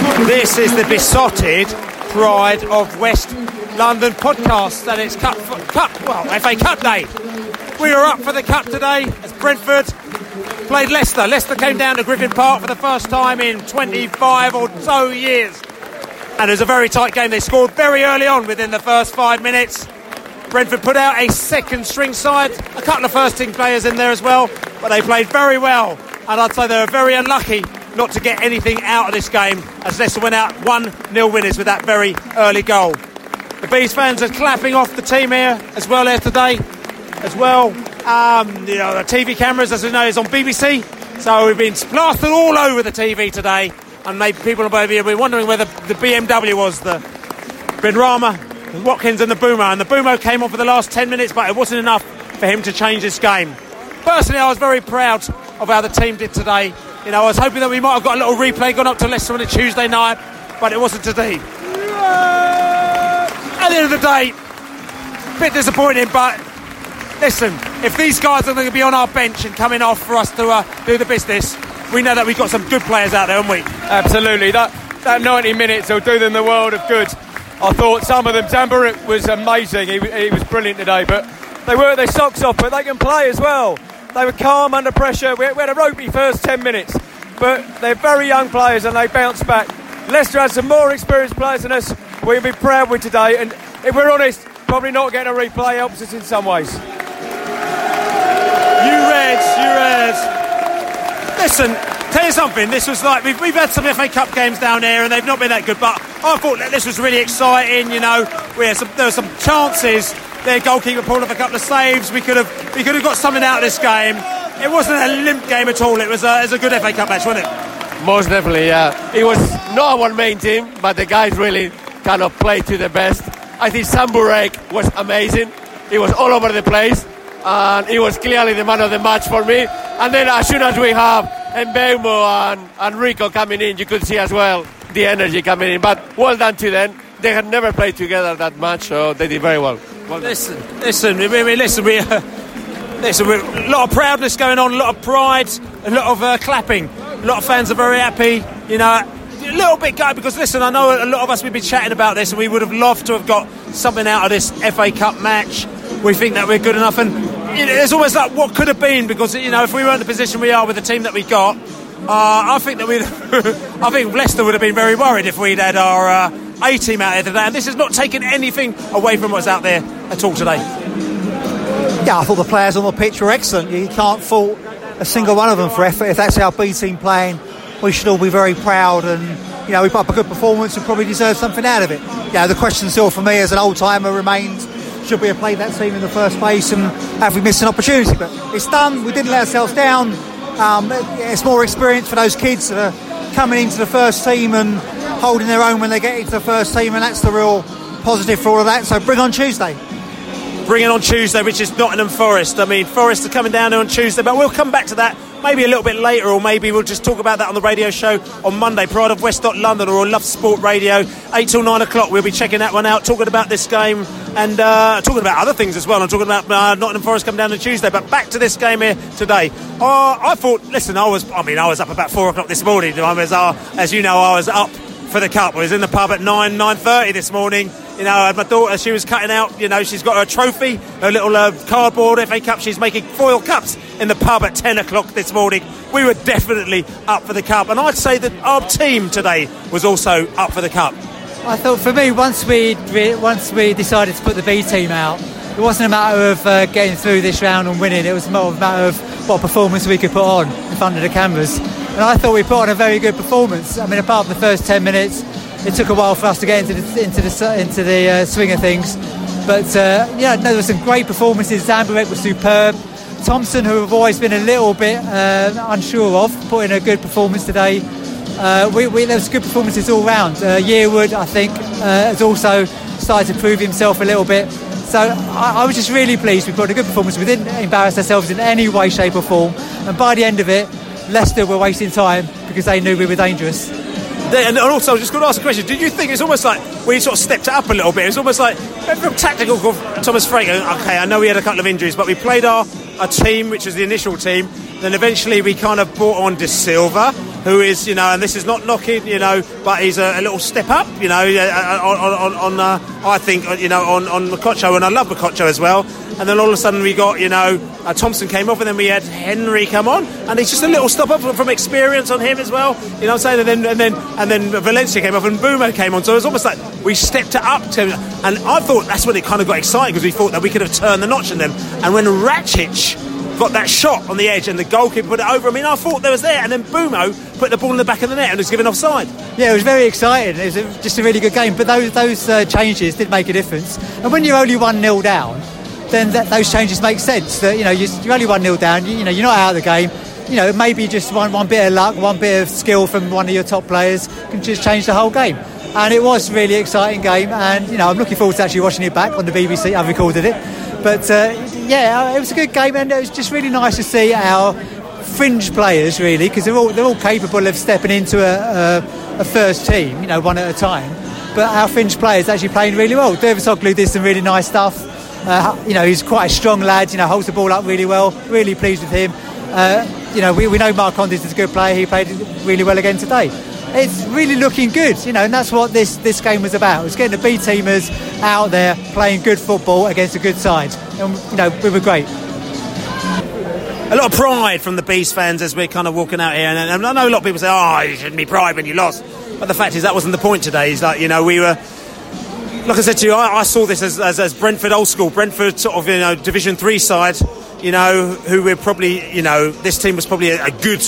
This is the Beesotted pride of West London podcast, and it's Cup, Cup, well, FA Cup day. We are up for the Cup today as Brentford played Leicester. Leicester came down to Griffin Park for the first time in 25 or so years. And it was a very tight game. They scored very early on within the first five minutes. Brentford put out a second string side, a couple of first team players in there as well, but they played very well. And I'd say they were very unlucky not to get anything out of this game as Leicester went out 1 0 winners with that very early goal. The Bees fans are clapping off the team here as well here today. As well, um, you know, the TV cameras, as we know, is on BBC. So we've been plastered all over the TV today. And maybe people will be wondering whether the BMW was the Benrahma, Watkins, and the Boomer. And the Boomer came on for the last 10 minutes, but it wasn't enough for him to change this game. Personally, I was very proud of how the team did today. You know, I was hoping that we might have got a little replay gone up to Leicester on a Tuesday night, but it wasn't today at the end of the day, a bit disappointing, but listen, if these guys are going to be on our bench and coming off for us to uh, do the business, we know that we've got some good players out there, haven't we? Absolutely. That, that 90 minutes will do them the world of good. I thought some of them, Zamburek was amazing. He, he was brilliant today, but they work their socks off, but they can play as well. They were calm under pressure. We, we had a ropey first 10 minutes, but they're very young players and they bounced back. Leicester had some more experienced players than us. We'll be proud with today, and if we're honest, probably not getting a replay helps us in some ways. You Reds, you Reds. Listen, tell you something. This was like we've, we've had some FA Cup games down there, and they've not been that good. But I thought this was really exciting. You know, we had some, there were some chances. Their goalkeeper pulled off a couple of saves. We could have we could have got something out of this game. It wasn't a limp game at all. It was a, it was a good FA Cup match, wasn't it? Most definitely, yeah. It was not our main team, but the guys really kind of played to the best. I think Zamburek was amazing. He was all over the place, and he was clearly the man of the match for me. And then as soon as we have Mbeumo and, and Rico coming in, you could see as well the energy coming in. But well done to them. They had never played together that much, so they did very well. Well listen, listen, we, we, listen, we, uh, listen, we, a lot of proudness going on, a lot of pride, a lot of uh, clapping. A lot of fans are very happy. You know, a little bit gutted because listen, I know a lot of us we've been chatting about this, and we would have loved to have got something out of this FA Cup match. We think that we're good enough, and it's always like what could have been because you know if we weren't in the position we are with the team that we got, uh, I think that we, I think Leicester would have been very worried if we'd had our uh, A team out there today. And this has not taken anything away from what's out there at all today. Yeah, I thought the players on the pitch were excellent. You can't fault a single one of them for effort. If that's our B team playing, we should all be very proud and you know we put up a good performance and probably deserve something out of it. Yeah, the question still for me as an old timer remains should we have played that team in the first place and have we missed an opportunity? But it's done. We didn't let ourselves down. Um, it's more experience for those kids that are coming into the first team and holding their own when they get into the first team, and that's the real positive for all of that. So bring on Tuesday. Bring it on Tuesday, which is Nottingham Forest. I mean, Forest are coming down on Tuesday, but we'll come back to that maybe a little bit later, or maybe we'll just talk about that on the radio show on Monday. Pride of West London or Love Sport Radio, 8 till 9 o'clock. We'll be checking that one out, talking about this game and uh, talking about other things as well. I'm talking about uh, Nottingham Forest coming down on Tuesday, but back to this game here today. Uh, I thought, listen, I was, I mean, I was up about 4 o'clock this morning. I was, uh, as you know, I was up for the cup. I was in the pub at 9, 9.30 this morning. You know, I had my daughter, she was cutting out, you know, she's got her trophy, her little uh, cardboard FA Cup. She's making foil cups in the pub at 10 o'clock this morning. We were definitely up for the cup. And I'd say that our team today was also up for the cup. I thought for me, once we once we decided to put the B team out, it wasn't a matter of uh, getting through this round and winning. It was more of a matter of what performance we could put on in front of the cameras. And I thought we put on a very good performance. I mean, apart from the first 10 minutes, it took a while for us to get into the into the into the uh, swing of things. But uh, yeah, no, there were some great performances. Zamburek was superb. Thompson, who have always been a little bit uh, unsure of, put in a good performance today. Uh, we, we, there was good performances all round. Uh, Yearwood, I think, uh, has also started to prove himself a little bit. So I, I, was just really pleased we put a good performance. We didn't embarrass ourselves in any way, shape, or form. And by the end of it, Leicester were wasting time because they knew we were dangerous. And also, I was just going to ask a question. Did you think it's almost like we sort of stepped it up a little bit? It's almost like from tactical Thomas Frank. Uh, okay, I know we had a couple of injuries, but we played our, our team, which was the initial team. Then eventually we kind of brought on Dasilva, who is, you know, and this is not knocking, you know, but he's a, a little step up, you know, uh, uh, on, on, on uh, I think, you know, on, on Mokotjo, and I love Mokotjo as well. And then all of a sudden we got, you know, uh, Thompson came off, and then we had Henry come on, and it's just a little step up from, experience on him as well. You know what I'm saying? And then and then and then Valencia came off, and Mbeumo came on. So it was almost like we stepped it up to, and I thought that's when it kind of got exciting because we thought that we could have turned the notch in them. And when Rakic got that shot on the edge and the goalkeeper put it over. I mean, I thought there was there, and then Mbeumo put the ball in the back of the net and was given offside. Yeah, it was very exciting. It was just a really good game. But those those uh, changes did make a difference. And when you're only one 0 down, then that, those changes make sense. That you know you're, only one 0 down. You, know you're not out of the game you know, maybe just one, one bit of luck, one bit of skill from one of your top players can just change the whole game. And it was a really exciting game, and you know, I'm looking forward to actually watching it back on the BBC. I've recorded it, but uh, yeah, it was a good game, and it was just really nice to see our fringe players really, because they're all they're all capable of stepping into a, a, a, first team, you know, one at a time. But our fringe players actually playing really well. Dervisoglu did some really nice stuff. Uh, you know, he's quite a strong lad. You know, holds the ball up really well. Really pleased with him. Uh, you know, we, we know Marcondes is a good player. He played really well again today. It's really looking good, you know, and that's what this, this game was about. It was getting the B teamers out there playing good football against a good side. And, you know, we were great. A lot of pride from the Beast fans as we're kind of walking out here. And, and I know a lot of people say, oh, you shouldn't be pride when you lost. But the fact is, that wasn't the point today. Is that, you know, we were like I said to you, I, I saw this as, as, as, Brentford old school, Brentford sort of you know Division Three side, you know, who we're probably you know this team was probably a, a good,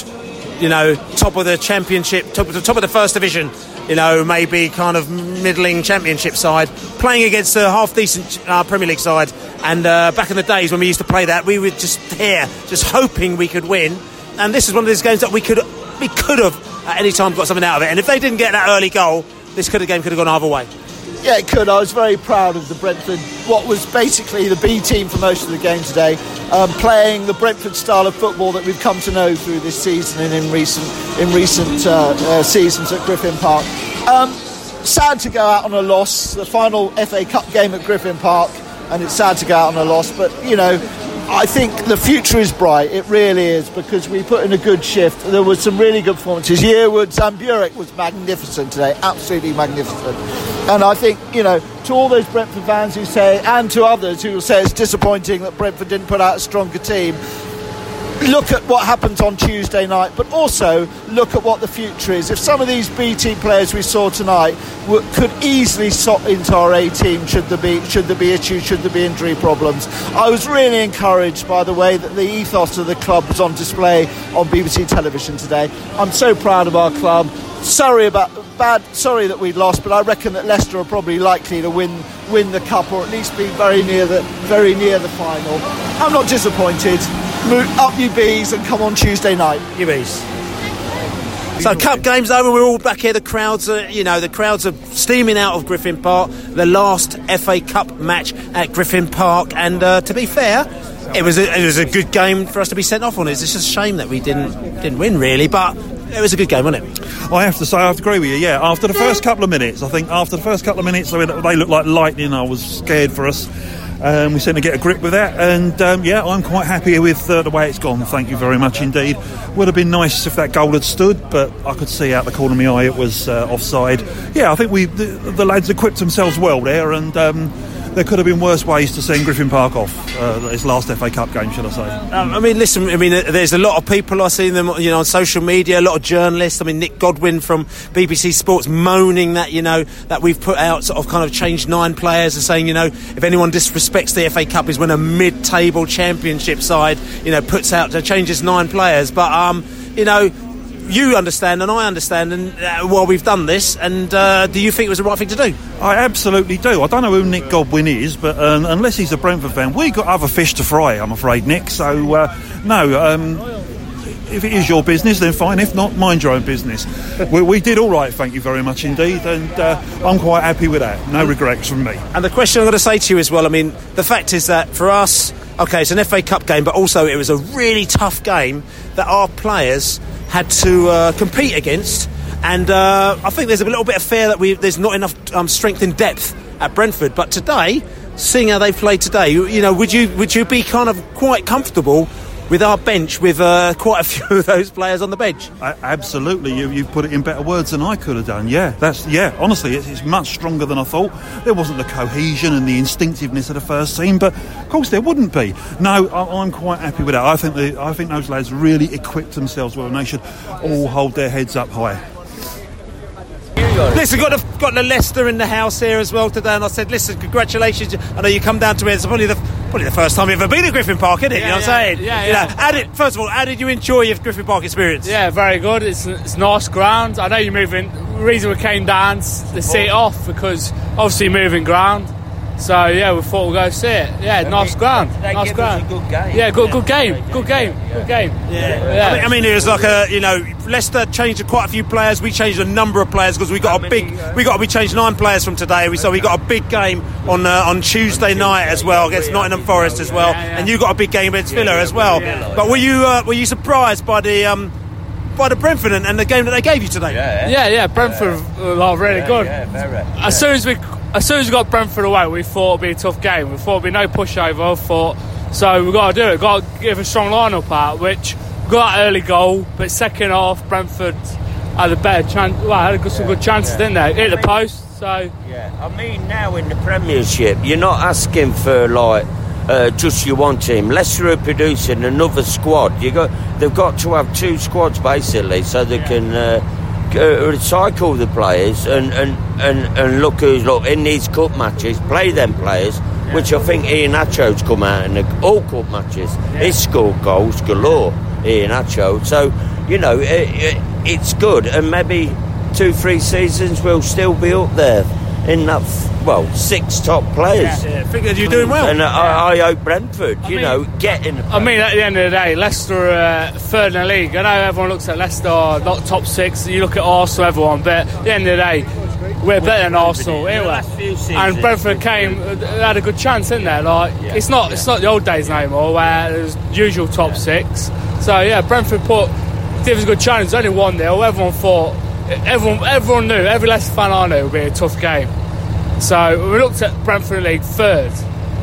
you know, top of the championship, top of the top of the first division, you know, maybe kind of middling championship side, playing against a half decent uh, Premier League side. And uh, back in the days when we used to play that, we were just here, just hoping we could win. And this is one of those games that we could we could have at any time got something out of it. And if they didn't get that early goal, this could have game could have gone either way. Yeah, it could. I was very proud of the Brentford, what was basically the B team for most of the game today, um, playing the Brentford style of football that we've come to know through this season and in recent in recent uh, uh, seasons at Griffin Park. Um, sad to go out on a loss. The final FA Cup game at Griffin Park, and it's sad to go out on a loss. But you know, I think the future is bright. It really is because we put in a good shift. There was some really good performances. Yearwood, Zamburek was magnificent today, absolutely magnificent. And I think you know to all those Brentford fans who say, and to others who say it's disappointing that Brentford didn't put out a stronger team look at what happens on Tuesday night, but also look at what the future is. If some of these B team players we saw tonight w- could easily slot into our A team, should there be should there be issues, should there be injury problems, I was really encouraged by the way that the ethos of the club was on display on BBC television today. I'm so proud of our club. Sorry about bad. Sorry that we lost, but I reckon that Leicester are probably likely to win win the cup or at least be very near the very near the final. I'm not disappointed up you bees and come on Tuesday night. You bees. So cup game's over. We're all back here. The crowds are, you know, the crowds are steaming out of Griffin Park. The last FA Cup match at Griffin Park, and uh, to be fair, it was a, it was a good game for us to be sent off on. It's just a shame that we didn't didn't win really, but it was a good game, wasn't it? I have to say, I have to agree with you. Yeah, after the first couple of minutes, I think after the first couple of minutes, they looked like lightning. I was scared for us. Um, we seem to get a grip with that, and um, yeah, I'm quite happy with uh, the way it's gone. Thank you very much indeed. Would have been nice if that goal had stood, but I could see out the corner of my eye it was uh, offside. Yeah, I think we the, the lads equipped themselves well there, and um, there could have been worse ways to send Griffin Park off. Uh, his last FA Cup game, should I say? Um, I mean, listen. I mean, there's a lot of people I see them, you know, on social media. A lot of journalists. I mean, Nick Godwin from BBC Sports moaning that you know that we've put out sort of kind of changed nine players and saying you know if anyone disrespects the FA Cup is when a mid-table Championship side you know puts out changes nine players. But um, you know you understand and I understand, and uh, well, we've done this. And uh, do you think it was the right thing to do? I absolutely do. I don't know who Nick Godwin is, but um, unless he's a Brentford fan, we got other fish to fry. I'm afraid, Nick. So uh, no. Um, if it is your business, then fine. If not, mind your own business. we, we, did all right, thank you very much indeed, and uh, I'm quite happy with that. No regrets from me. And the question I'm going to say to you as well. I mean, the fact is that for us, okay, it's an FA Cup game, but also it was a really tough game that our players had to uh, compete against. And uh, I think there's a little bit of fear that we, there's not enough um, strength in depth at Brentford. But today, seeing how they've played today, you, you know, would you would you be kind of quite comfortable with our bench, with uh, quite a few of those players on the bench. I, absolutely, you, you put it in better words than I could have done. Yeah, that's yeah. Honestly, it's, it's, much stronger than I thought. There wasn't the cohesion and the instinctiveness of the first team, but of course there wouldn't be. No, I, am quite happy with that. I think the, I think those lads really equipped themselves well, and they should all hold their heads up high. Listen, got the, got the Leicester in the house here as well today, and I said, listen, congratulations. I know you come down to it. It's probably the probably the first time you've ever been at Griffin Park, isn't it? Yeah, you know what I'm saying? Yeah, yeah. You know, how did, first of all, how did you enjoy your Griffin Park experience? Yeah, very good. It's it's nice ground. I know you're moving. The reason we came down to oh. see it off because obviously moving ground. So yeah, we thought we'd go see it. Yeah, nice ground. Nice ground. good game. Yeah, good, good game. Good game. Good game. Yeah. yeah. I, mean, I mean, it was like a you know Leicester changed quite a few players. We changed a number of players because we got a big. We got we changed nine players from today. We so we got a big game on uh, on Tuesday night as well against Nottingham Forest as well, and you got a big game against Villa as well. But were you uh, were you surprised by the? Um, by the Brentford and, and, the game that they gave you today. Yeah, yeah, yeah Brentford yeah. really yeah, good. Yeah, as soon as we as soon as we got Brentford away, we thought it'd be a tough game. We thought it'd be no pushover. Thought so we've got to do it. Got to give a strong lineup out, which got that early goal, but second half Brentford had a better chance. Well, had some good chances, didn't they? Hit the post. So yeah, I mean now in the Premiership, you're not asking for like. Uh, just your one team. Leicester are producing another squad. You got, they've got to have two squads basically, so they can uh, uh, recycle the players and, and, and, and look who's look in these cup matches, play them players, yeah. which I think Iheanacho's come out in the, all cup matches. Yeah. He's scored goals galore, Iheanacho. So, you know, it, it, it's good, and maybe two, three seasons we'll still be up there in that well six top players. Yeah, yeah. I think you're doing well. And uh, I, I, hope Brentford, I you mean, know, getting. I mean, at the end of the day, Leicester uh, third in the league. I know everyone looks at Leicester not top six. You look at Arsenal, everyone, but at the end of the day, we're better than Arsenal, anyway. And Brentford came, uh, had a good chance, in there? Like yeah, it's not, it's not the old days anymore where there's usual top six. So yeah, Brentford put gave us a good chance. Only one nil. Everyone thought everyone, everyone knew, every Leicester fan I knew it would be a tough game. So we looked at Brentford League third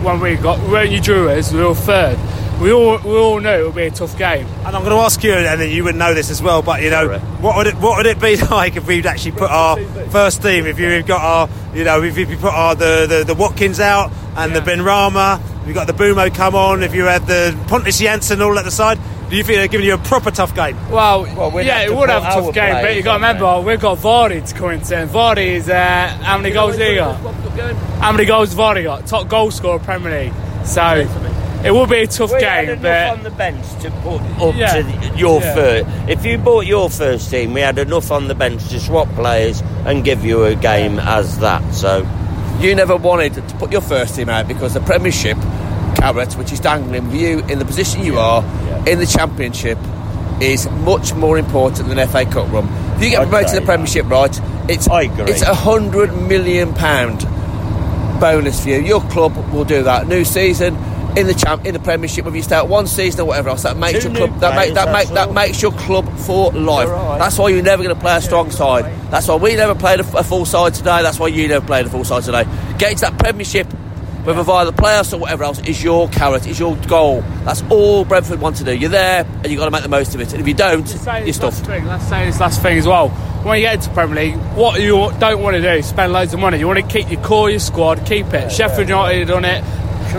when we got when you drew us, we were third. We all we all knew it would be a tough game. And I'm going to ask you, and then you would know this as well. But you know, what would it what would it be like if we'd actually put our first team? If you've got our, you know, if you put our the the, the Watkins out and yeah. the Benrahma, we got the Mbeumo come on. If you had the Pontus Jansson all at the side, do you feel they're giving you a proper tough game? Well, well yeah, it would have a tough game, but you got to remember we've got Vardy to come into. And Vardy is uh, how many goals he got? How many goals Vardy got? Top goal scorer Premier League. So it will be a tough we game. Had but on the bench to put up yeah. to your yeah. first. If you bought your first team, we had enough on the bench to swap players and give you a game as that. So you never wanted to put your first team out because the Premiership carrot, which is dangling for you in the position you are in the Championship, is much more important than FA Cup run. If you get promoted to the Premiership, right, it's I agree. it's a hundred million pound bonus for you. Your club will do that. New season in the champ in the Premiership, if you start one season or whatever else, that makes Two your club that, make, that, make, that makes your club for life. Right. That's why you're never going to play a strong side. That's why we never played a, a full side today. That's why you never played a full side today. Get into that Premiership whether via the playoffs or whatever else, is your carrot, is your goal. That's all Brentford want to do. You're there, and you've got to make the most of it. And if you don't, you're stuffed. Thing, let's say this last thing as well. When you get into Premier League, what you don't want to do is spend loads of money. You want to keep your core, your squad, keep it. Sheffield United done it.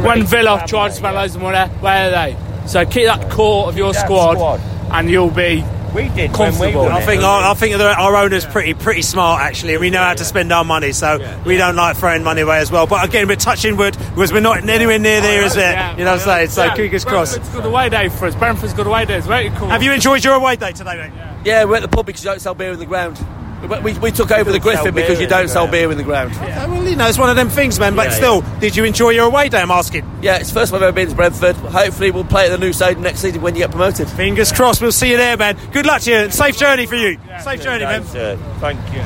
When Villa tried to spend loads of money, where are they? So keep that core of your that squad, squad. and you'll be We did comfortable. I think our, I think that our owner's pretty pretty smart actually. And we know how to spend our money, so we don't like throwing money away as well. But again, we're touching wood because we're not anywhere near there, is it? Yeah, you know what I'm saying? So yeah, fingers crossed. Brentford's good away day for us. Brentford's good away day. It's very cool. Have you enjoyed your away day today, mate? Yeah, we're at the pub because you don't sell beer in the ground. We, we, we took over the Griffin because you don't sell beer in the ground. Okay, well, you know, it's one of them things, man. But Yeah, still, did you enjoy your away day? I'm asking. Yeah, it's the first time I've ever been to Brentford. Hopefully, we'll play at the new stadium next season when you get promoted. Fingers crossed. We'll see you there, man. Good luck to you. Safe journey for you. Safe journey, man. Thank you.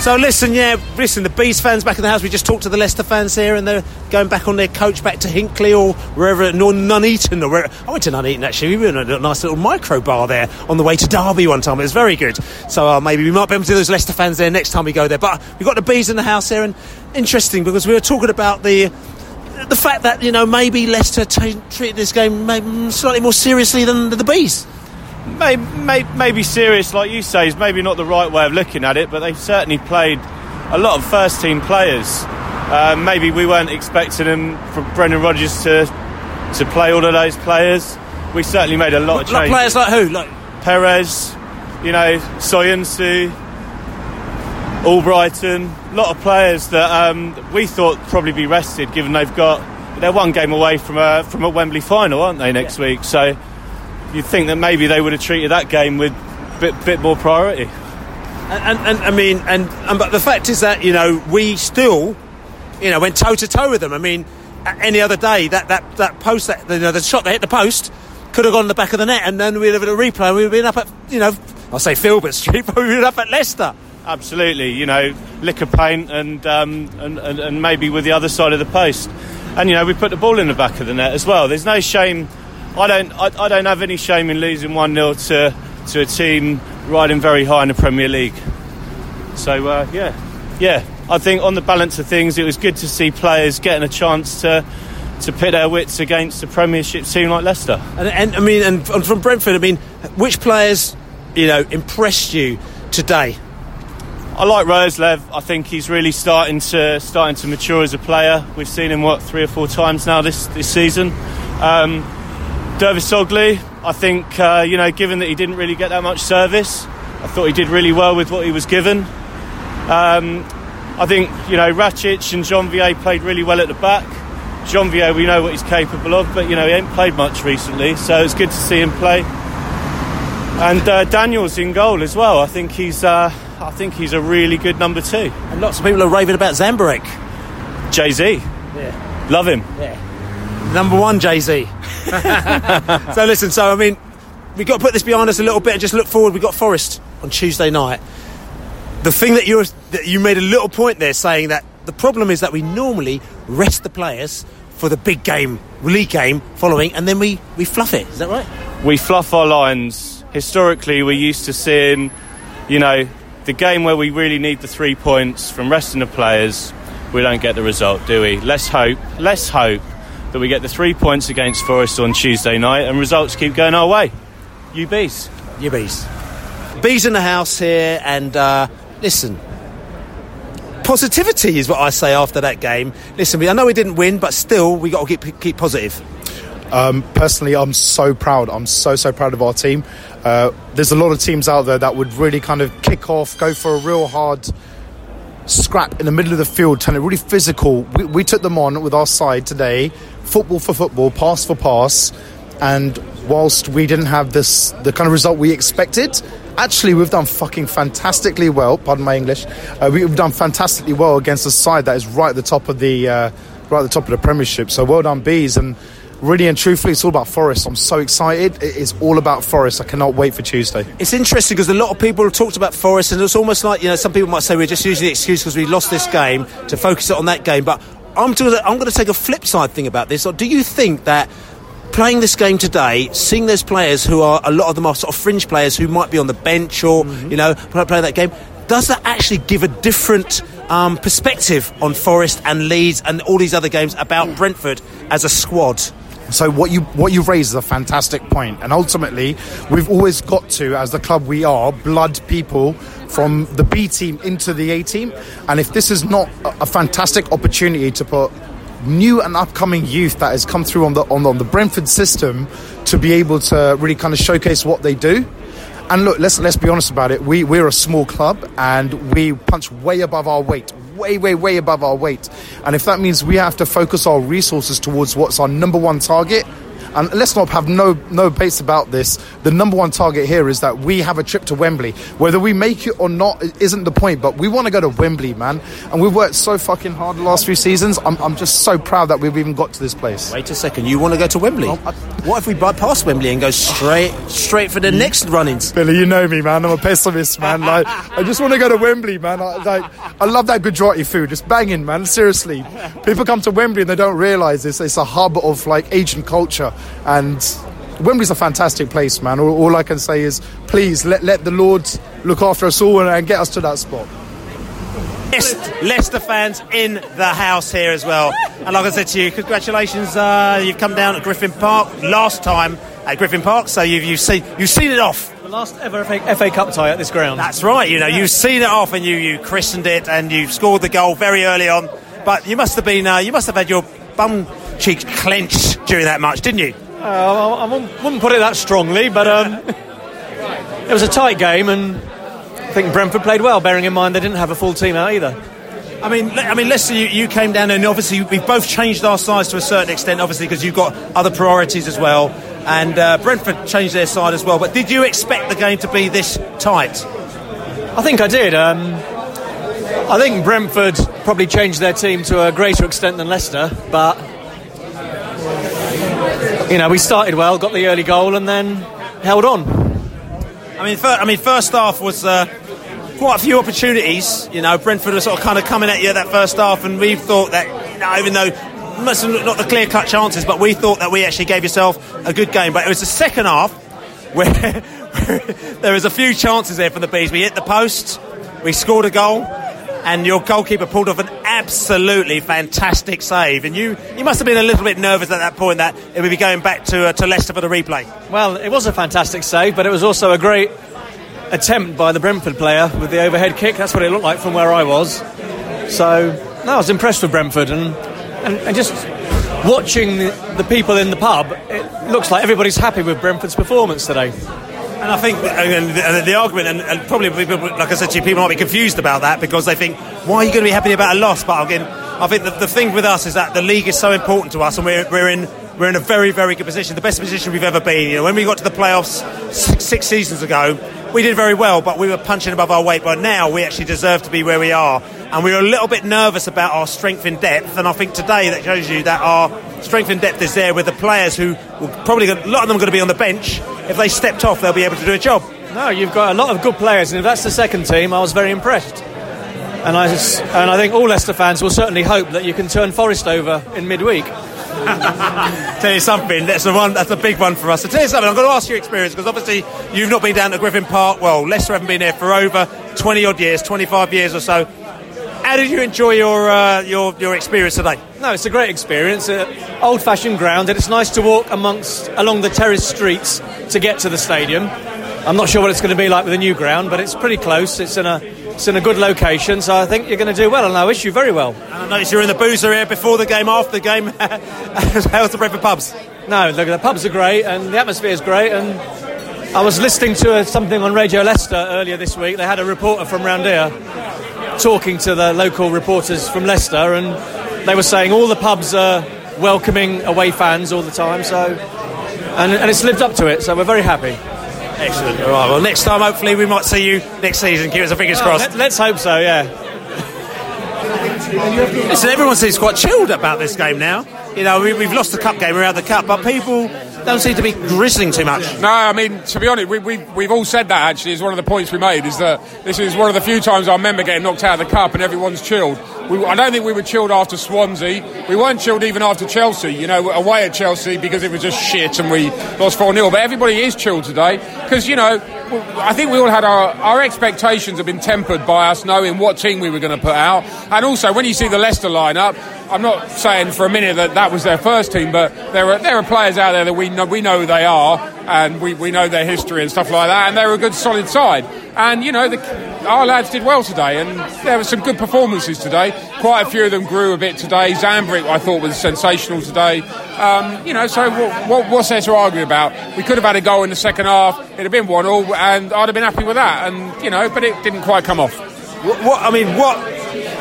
So listen, yeah, listen. The Bees fans back in the house. We just talked to the Leicester fans here, and they're going back on their coach back to Hinckley or wherever, nor Nuneaton or where. I went to Nuneaton actually. We were in a nice little micro bar there on the way to Derby one time. It was very good. So uh, maybe we might be able to do those Leicester fans there next time we go there. But we've got the Bees in the house here, and interesting because we were talking about the. The fact that you know maybe Leicester t- treated this game maybe slightly more seriously than the Bees. Maybe, maybe serious, like you say, is maybe not the right way of looking at it, but they've certainly played a lot of first team players. Uh, maybe we weren't expecting them from Brendan Rodgers to to play all of those players. We certainly made a lot of Like changes. players like who? Like Perez, you know, Soyuncu, Albrighton, a lot of players that um, we thought probably be rested, given they've got they're one game away from a from a Wembley final, aren't they next week? So you'd think that maybe they would have treated that game with a bit bit more priority. And, and, and I mean, and, and but the fact is that you know we still, you know, went toe to toe with them. I mean, any other day that that that post that you know the shot that hit the post could have gone in the back of the net, and then we'd have had a replay. and We'd have been up at you know, I'll say Filbert Street, but we'd been up at Leicester. Absolutely, you know, liquor paint and, um, and, and and maybe with the other side of the post, and you know we put the ball in the back of the net as well. There's no shame. I don't. I, I don't have any shame in losing one 0 to to a team riding very high in the Premier League. So uh, yeah, yeah. I think on the balance of things, it was good to see players getting a chance to to pit their wits against a Premiership team like Leicester. And, and I mean, and, and from Brentford, I mean, which players you know impressed you today? I like Roerslev. I think he's really starting to starting to mature as a player. We've seen him what three or four times now this this season. Um, Dervisoglu, I think uh, you know, given that he didn't really get that much service, I thought he did really well with what he was given. Um, I think you know Racic and Jeanvier played really well at the back. Jeanvier, we know what he's capable of, but you know he ain't played much recently, so it's good to see him play. And uh, Daniel's in goal as well. I think he's uh, I think he's a really good number two. And lots of people are raving about Zamburek. Jay Z, Yeah. love him. Yeah. Number one, Jay Z. so listen, so I mean, we've got to put this behind us a little bit and just look forward. We've got Forest on Tuesday night. The thing that you that you made a little point there saying that the problem is that we normally rest the players for the big game, league game following, and then we, we fluff it. Is that right? we fluff our lines. Historically, we're used to seeing, you know, the game where we really need the three points from resting the players. We don't get the result, do we? Let's hope. Let's hope that we get the three points against Forest on Tuesday night, and results keep going our way. You bees. You bees. Bees in the house here, and uh, listen. Positivity is what I say after that game. Listen, I know we didn't win, but still, we got to keep keep positive. Um, personally, I'm so proud. I'm so so proud of our team. Uh, there's a lot of teams out there that would really kind of kick off, go for a real hard scrap in the middle of the field, turn it really physical. We, we took them on with our side today, football for football, pass for pass, and whilst we didn't have this the kind of result we expected. Actually, we've done fucking fantastically well. Pardon my English. Uh, we've done fantastically well against a side that is right at the top of the uh, right at the top of the Premiership. So well done, bees, and really and truthfully, it's all about Forest. I'm so excited. It is all about Forest. I cannot wait for Tuesday. It's interesting because a lot of people have talked about Forest, and it's almost like you know some people might say we're just using the excuse because we lost this game to focus it on that game. But I'm going to, I'm going to take a flip side thing about this. Do you think that playing this game today, seeing those players who are a lot of them are sort of fringe players who might be on the bench or you know play, play that game, does that actually give a different um, perspective on Forest and Leeds and all these other games about Brentford as a squad? So what you what you've raised is a fantastic point, and ultimately we've always got to, as the club we are, blood people from the B team into the A team, and if this is not a, a fantastic opportunity to put new and upcoming youth that has come through on the on the, on the Brentford system to be able to really kind of showcase what they do. And look, let's let's be honest about it. We we're a small club and we punch way above our weight, way way way above our weight. And if that means we have to focus our resources towards what's our number one target, and let's not have no no base about this. The number one target here is that we have a trip to Wembley. Whether we make it or not isn't the point, but we want to go to Wembley, man. And we've worked so fucking hard the last few seasons. I'm, I'm just so proud that we've even got to this place. Wait a second, you want to go to Wembley? Oh, what if we bypass Wembley and go straight straight for the next run-ins? Billy, you know me, man. I'm a pessimist, man. Like, I just want to go to Wembley, man. I, like, I love that Gujarati food. It's banging, man. Seriously, people come to Wembley and they don't realise this. It's a hub of like Asian culture, and Wembley's a fantastic place, man. All, all I can say is, please let let the Lord look after us all and, and get us to that spot. Leicester, Leicester fans in the house here as well. And like I said to you, congratulations. Uh, you've come down at Griffin Park last time at Griffin Park, so you've, you've, seen, you've seen it off. The last ever FA, FA Cup tie at this ground. That's right, you know, you've seen it off and you, you christened it and you've scored the goal very early on. But you must have been, uh, you must have had your bum cheeks clenched during that match, didn't you? Uh, I wouldn't- wouldn't put it that strongly, but um, it was a tight game, and I think Brentford played well, bearing in mind they didn't have a full team out either. I mean, I mean, Leicester, you, you came down and obviously we've both changed our sides to a certain extent, obviously because you've got other priorities as well, and uh, Brentford changed their side as well. But did you expect the game to be this tight? I think I did. Um, I think Brentford probably changed their team to a greater extent than Leicester, but you know we started well, got the early goal, and then held on. I mean, I mean, first half was uh, quite a few opportunities. You know, Brentford were sort of kind of coming at you that first half, and we thought that, you know, even though not the clear cut chances, but we thought that we actually gave yourself a good game. But it was the second half where, there was a few chances there from the bees. We hit the post, we scored a goal. And your goalkeeper pulled off an absolutely fantastic save, and you, you must have been a little bit nervous at that point that it would be going back to uh, to Leicester for the replay. Well, it was a fantastic save, but it was also a great attempt by the Brentford player with the overhead kick. That's what it looked like from where I was. So, no, I was impressed with Brentford, and and, and just watching the, the people in the pub, it looks like everybody's happy with Brentford's performance today. And I think and the, and the argument, and, and probably people, like I said to you, people might be confused about that because they think, why are you going to be happy about a loss? But again, I think the, the thing with us is that the league is so important to us, and we're, we're in we're in a very very good position, the best position we've ever been. You know, when we got to the playoffs six, six seasons ago, we did very well, but we were punching above our weight. But now we actually deserve to be where we are, and we were a little bit nervous about our strength in depth. And I think today that shows you that our strength in depth is there with the players who will probably a lot of them are going to be on the bench. If they stepped off, they'll be able to do a job. No, you've got a lot of good players, and if that's the second team, I was very impressed. And I, just, and I think all Leicester fans will certainly hope that you can turn Forest over in midweek. tell you something, that's a one. That's a big one for us. So tell you something. I'm going to ask your experience because obviously you've not been down to Griffin Park. Well, Leicester haven't been there for over 20 odd years, 25 years or so. How did you enjoy your uh, your your experience today? No, it's a great experience. Uh, old-fashioned ground, and it's nice to walk amongst along the terrace streets to get to the stadium. I'm not sure what it's going to be like with the new ground, but it's pretty close. It's in a it's in a good location, so I think you're going to do well. And I wish you very well. And I noticed you're in the boozer here before the game, after the game. How's the Brentford pubs? No, look, the pubs are great, and the atmosphere is great. And I was listening to uh, something on Radio Leicester earlier this week. They had a reporter from round here talking to the local reporters from Leicester, and they were saying all the pubs are welcoming away fans all the time. So, and, and it's lived up to it. So we're very happy. Excellent. All right. Well, next time, hopefully, we might see you next season. Keep us fingers Oh, crossed. let, us hope so. Yeah. Listen, everyone seems quite chilled about this game now. You know, we, we've lost the cup game, we're out of the cup, but people don't seem to be grizzling too much. No, I mean, to be honest, we, we, we've all said that actually, is one of the points we made, is that this is one of the few times I remember getting knocked out of the cup and everyone's chilled. We, I don't think we were chilled after Swansea. We weren't chilled even after Chelsea, you know, away at Chelsea because it was just shit and we lost 4 0. But everybody is chilled today because, you know, I think we all had our, our expectations have been tempered by us knowing what team we were going to put out. And also, when you see the Leicester lineup, I'm not saying for a minute that that was their first team, but there are there are players out there that we know we know who they are, and we, we know their history and stuff like that, and they're a good solid side. And you know, the, our lads did well today, and there were some good performances today. Quite a few of them grew a bit today. Zamburek, I thought, was sensational today. Um, you know, so what, what, what's there to argue about? We could have had a goal in the second half. It'd have been one all, and I'd have been happy with that. And you know, but it didn't quite come off. What, what I mean, what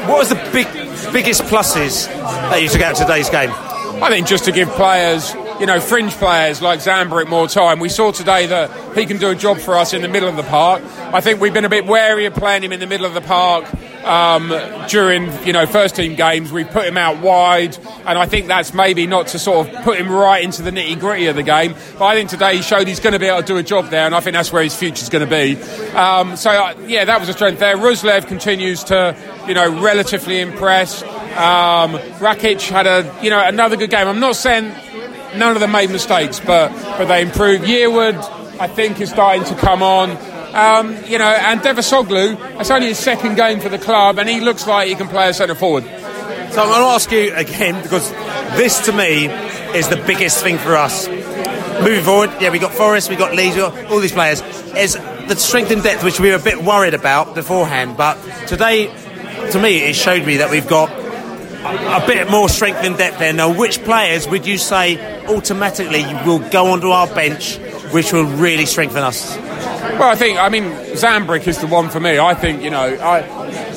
what was the big biggest pluses that you took out of today's game? I think just to give players, you know, fringe players like Zamburek more time. We saw today that he can do a job for us in the middle of the park. I think we've been a bit wary of playing him in the middle of the park um, during, you know, first team games. We put him out wide, and I think that's maybe not to sort of put him right into the nitty gritty of the game. But I think today he showed he's going to be able to do a job there, and I think that's where his future's going to be. Um, so, uh, yeah, that was a strength there. Roerslev continues to, you know, relatively impress. Um, Rakic had a, you know, another good game. I'm not saying none of them made mistakes, but but they improved. Yearwood, I think, is starting to come on. Um, you know, and Dervisoglu, it's only his second game for the club, and he looks like he can play a centre forward. So I'm going to ask you again because this to me is the biggest thing for us. Moving forward, yeah, we got Forest, we got Leeds, we got all these players. Is the strength and depth which we were a bit worried about beforehand, but today, to me, it showed me that we've got a bit more strength and depth there. Now, which players would you say automatically will go onto our bench, which will really strengthen us? Well, I think, I mean, Zamburek is the one for me. I think, you know, I,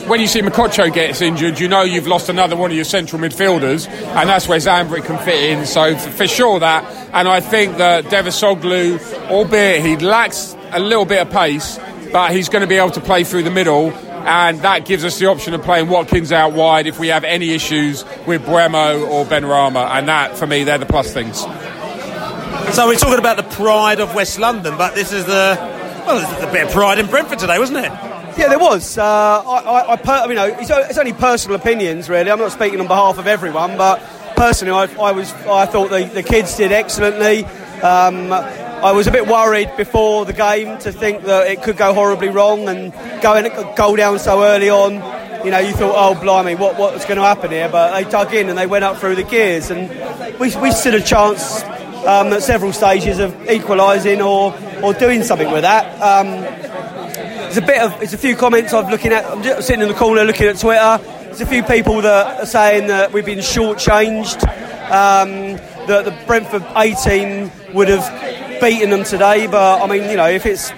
when you see Mokotjo gets injured, you know you've lost another one of your central midfielders, and that's where Zamburek can fit in. So, for, for sure, that. And I think that Dervisoglu, albeit he lacks a little bit of pace, but he's going to be able to play through the middle and that gives us the option of playing Watkins out wide if we have any issues with Mbeumo or Benrahma. and that for me they're the plus things. So we're talking about the pride of West London, but this is the well, there's a bit of pride in Brentford today, wasn't it? Yeah, there was. Uh, I, I, I you know, it's, it's, only personal opinions, really. I'm not speaking on behalf of everyone, but personally, I, I was, I thought the, the kids did excellently. Um, I was a bit worried before the game to think that it could go horribly wrong and going go down so early on. You know, you thought, oh blimey, what what's going to happen here? But they dug in and they went up through the gears, and we, we stood a chance um, at several stages of equalising or or doing something with that. Um, there's a bit of there's a few comments I'm looking at. I'm just sitting in the corner looking at Twitter. There's a few people that are saying that we've been shortchanged. Um, that the Brentford A team would have beaten them today, but I mean, you know, if it's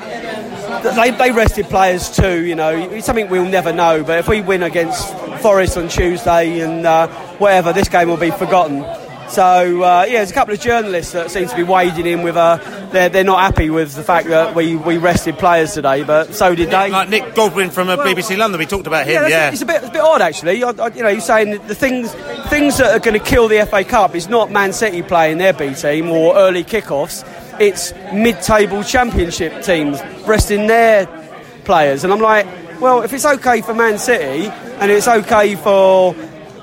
they, they rested players too, you know, it's something we'll never know. But if we win against Forest on Tuesday and uh, whatever, this game will be forgotten. So uh, yeah, there's a couple of journalists that seem to be wading in with a. They're, they're not happy with the fact that we, we rested players today, but so did they. Like Nick Godwin from uh, well, BBC London, we talked about him. Yeah, yeah. it's a bit it's a bit odd actually. I, I, you know, you're saying the things things that are going to kill the FA Cup is not Man City playing their B team or early kickoffs. It's mid-table Championship teams resting their players, and I'm like, well, if it's okay for Man City and it's okay for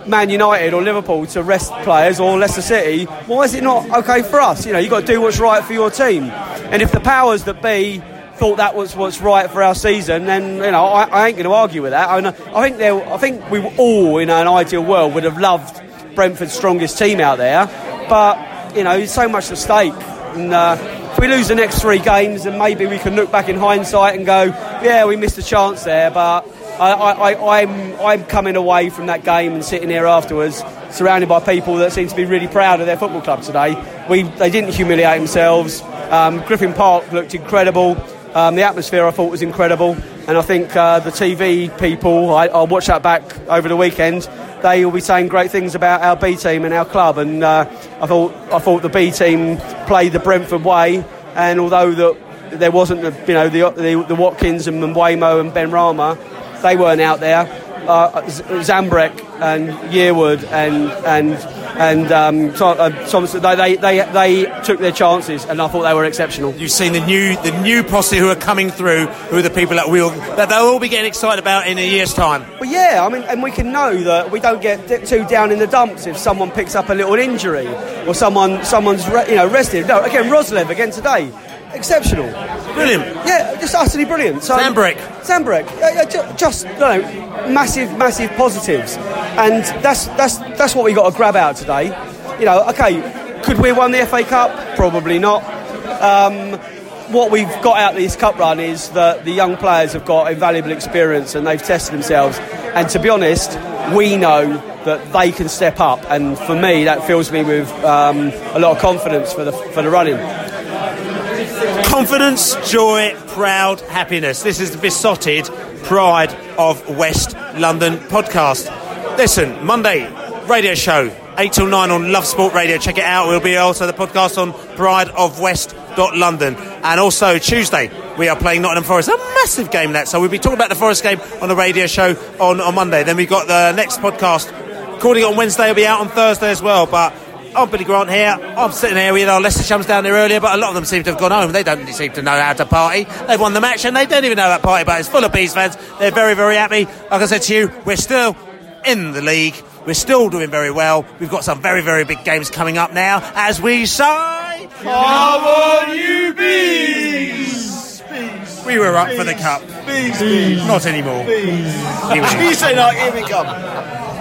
Man United or Liverpool to rest players or Leicester City, why is it not okay for us? You know, you've got to do what's right for your team. And if the powers that be thought that was what's right for our season, then you know I, I ain't going to argue with that. I, I think I think we all in an ideal world would have loved Brentford's strongest team out there, but you know, there's so much at stake. And uh, if we lose the next three games, and maybe we can look back in hindsight and go, yeah, we missed a chance there, but I, am I'm, I'm coming away from that game and sitting here afterwards, surrounded by people that seem to be really proud of their football club today. We they didn't humiliate themselves. Um, Griffin Park looked incredible. Um, the atmosphere I thought was incredible, and I think uh, the TV people I, will watch that back over the weekend. They will be saying great things about our B team and our club, and uh, I thought I thought the B team played the Brentford way, and although that there wasn't the you know the the, the Watkins and Mbeumo and Benrahma, they weren't out there. Uh, Zamburek and Yearwood and and and um, so, uh, Thompson, they, they, they, they took their chances, and I thought they were exceptional. You've seen the new the new posse who are coming through, who are the people that we'll that they'll all be getting excited about in a year's time. Well, yeah, I mean, and we can know that we don't get too down in the dumps if someone picks up a little injury or someone someone's re- you know rested. No, again, Roerslev again today, exceptional, brilliant. Yeah, just utterly brilliant. So, Zamburek. Zamburek, yeah, yeah, ju- just you know, massive, massive positives, and that's that's that's what we got to grab out today. You know, okay, could we have won the FA Cup? Probably not. Um, what we've got out of this cup run is that the young players have got invaluable experience and they've tested themselves. And to be honest, we know that they can step up. And for me, that fills me with um, a lot of confidence for the for the running. Confidence, joy, proud, happiness. This is the Beesotted pride of West London podcast. Listen, Monday radio show, 8 till 9 on Love Sport Radio. Check it out. We'll be also the podcast on Pride of West. London and also Tuesday we are playing Nottingham Forest a massive game that so we'll be talking about the Forest game on the radio show on, on Monday then we've got the next podcast recording on Wednesday will be out on Thursday as well but I'm Billy Grant here. I'm sitting here with our Leicester chums down there earlier, but a lot of them seem to have gone home. They don't seem to know how to party. They've won the match and they don't even know that party, but it's full of Bees fans. They're very, very happy. Like I said to you, we're still in the league. We're still doing very well. We've got some very, very big games coming up now as we say, Come on, you bees! We were up for the cup. Bees, bees. Not anymore. You say no, here we come.